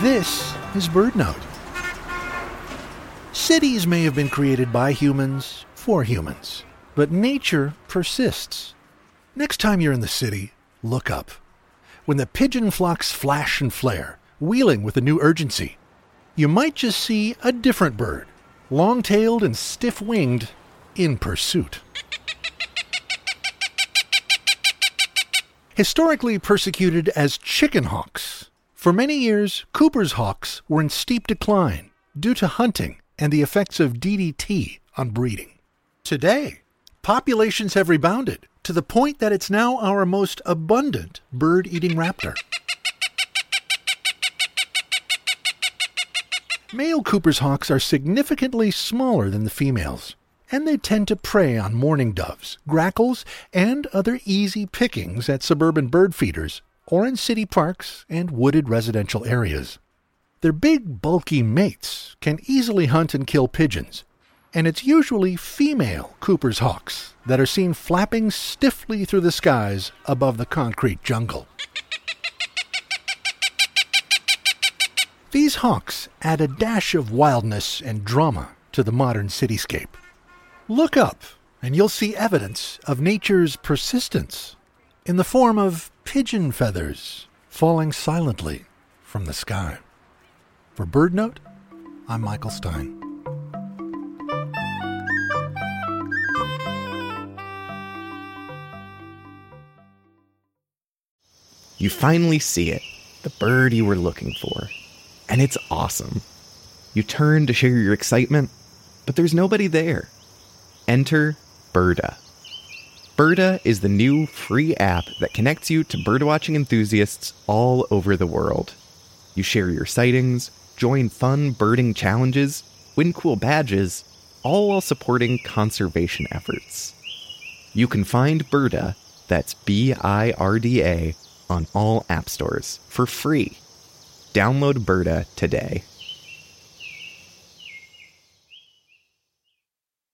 This is BirdNote. Cities may have been created by humans for humans, but nature persists. Next time you're in the city, look up. When the pigeon flocks flash and flare, wheeling with a new urgency, you might just see a different bird, long tailed and stiff winged, in pursuit. Historically persecuted as chicken hawks, for many years, Cooper's hawks were in steep decline due to hunting and the effects of DDT on breeding. Today, populations have rebounded to the point that it's now our most abundant bird eating raptor. Male Cooper's hawks are significantly smaller than the females, and they tend to prey on mourning doves, grackles, and other easy pickings at suburban bird feeders or in city parks and wooded residential areas. Their big, bulky mates can easily hunt and kill pigeons, and it's usually female Cooper's hawks that are seen flapping stiffly through the skies above the concrete jungle. These hawks add a dash of wildness and drama to the modern cityscape. Look up, and you'll see evidence of nature's persistence in the form of pigeon feathers falling silently from the sky. For BirdNote, I'm Michael Stein. You finally see it, the bird you were looking for. And it's awesome. You turn to share your excitement, but there's nobody there. Enter Birda. Birda is the new free app that connects you to birdwatching enthusiasts all over the world. You share your sightings, join fun birding challenges, win cool badges, all while supporting conservation efforts. You can find Birda, that's B I R D A, on all app stores for free. Download Birda today.